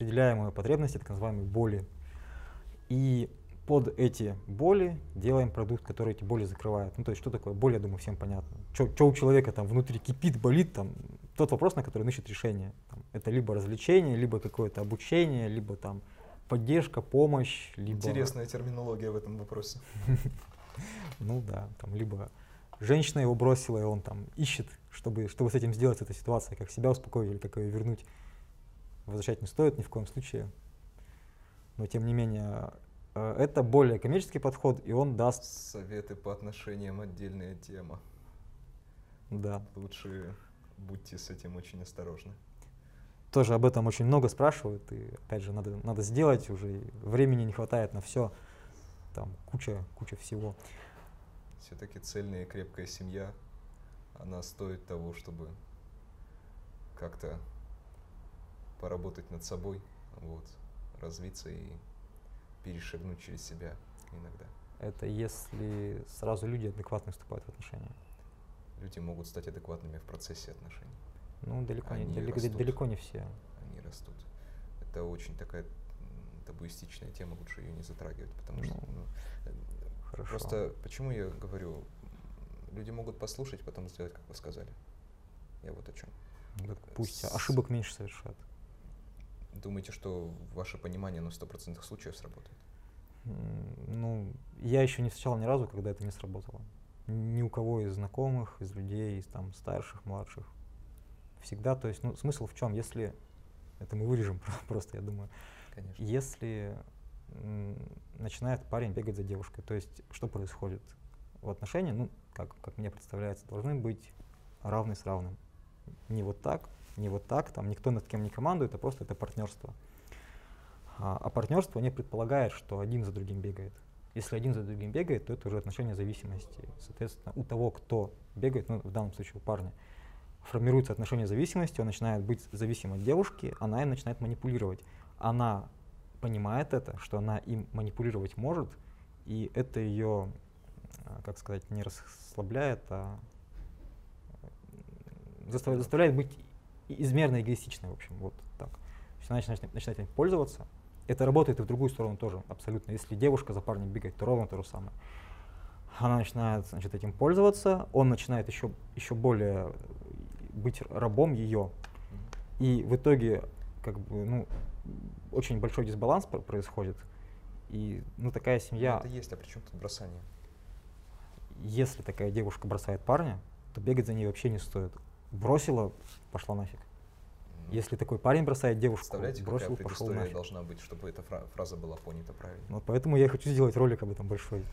определяемые потребности, так называемые боли. И под эти боли делаем продукт, который эти боли закрывает. Ну, то есть, что такое боль, я думаю, всем понятно. Что у человека там внутри кипит, болит, там, тот вопрос, на который он ищет решение. Там, это либо развлечение, либо какое-то обучение, либо там поддержка, помощь, либо... Интересная терминология в этом вопросе. Ну да, там, либо женщина его бросила, и он там ищет, чтобы, чтобы с этим сделать эта ситуация, как себя успокоить или как ее вернуть. Возвращать не стоит ни в коем случае. Но тем не менее, э, это более коммерческий подход, и он даст... Советы по отношениям отдельная тема. Да. Лучше будьте с этим очень осторожны. Тоже об этом очень много спрашивают, и опять же, надо, надо сделать уже, времени не хватает на все, там куча, куча всего. Все-таки цельная и крепкая семья, она стоит того, чтобы как-то поработать над собой, вот, развиться и перешагнуть через себя иногда. Это если сразу люди адекватно вступают в отношения. Люди могут стать адекватными в процессе отношений. Ну, далеко, Они не, далеко, растут. далеко не все. Они растут. Это очень такая табуистичная тема, лучше ее не затрагивать, потому что Ну, ну, э, Хорошо. просто почему я говорю, люди могут послушать, потом сделать, как вы сказали. Я вот о чем. Так пусть с- ошибок меньше совершат. Думаете, что ваше понимание на 100% случаев сработает? Ну, я еще не встречал ни разу, когда это не сработало. Ни у кого из знакомых, из людей, из там старших, младших. Всегда, то есть, ну, смысл в чем, если, это мы вырежем просто, я думаю, Конечно. если начинает парень бегать за девушкой, то есть, что происходит в отношениях, ну, как, как мне представляется, должны быть равны с равным. Не вот так, не вот так, там никто над кем не командует, а просто это партнерство. А, а партнерство не предполагает, что один за другим бегает. Если один за другим бегает, то это уже отношение зависимости. Соответственно, у того, кто бегает, ну, в данном случае у парня, формируется отношение зависимости, он начинает быть зависим от девушки, она им начинает манипулировать. Она понимает это, что она им манипулировать может, и это ее, а, как сказать, не расслабляет, а заставляет, заставляет быть измерно эгоистичной, в общем, вот так. Есть она начинает, пользоваться. Это работает и в другую сторону тоже, абсолютно. Если девушка за парнем бегает, то ровно то же самое. Она начинает, значит, этим пользоваться, он начинает еще, еще более быть рабом ее. И в итоге, как бы, ну, очень большой дисбаланс пр- происходит. И, ну, такая Ну, семья, Это есть, а при чем тут бросание? если такая девушка бросает парня, то бегать за ней вообще не стоит. Бросила, пошла нафиг. Если такой парень бросает девушку, Представляете, бросил, какая пошел нафиг. должна быть, чтобы эта фра- фраза была понята правильно? Вот поэтому я и хочу сделать ролик об этом большой.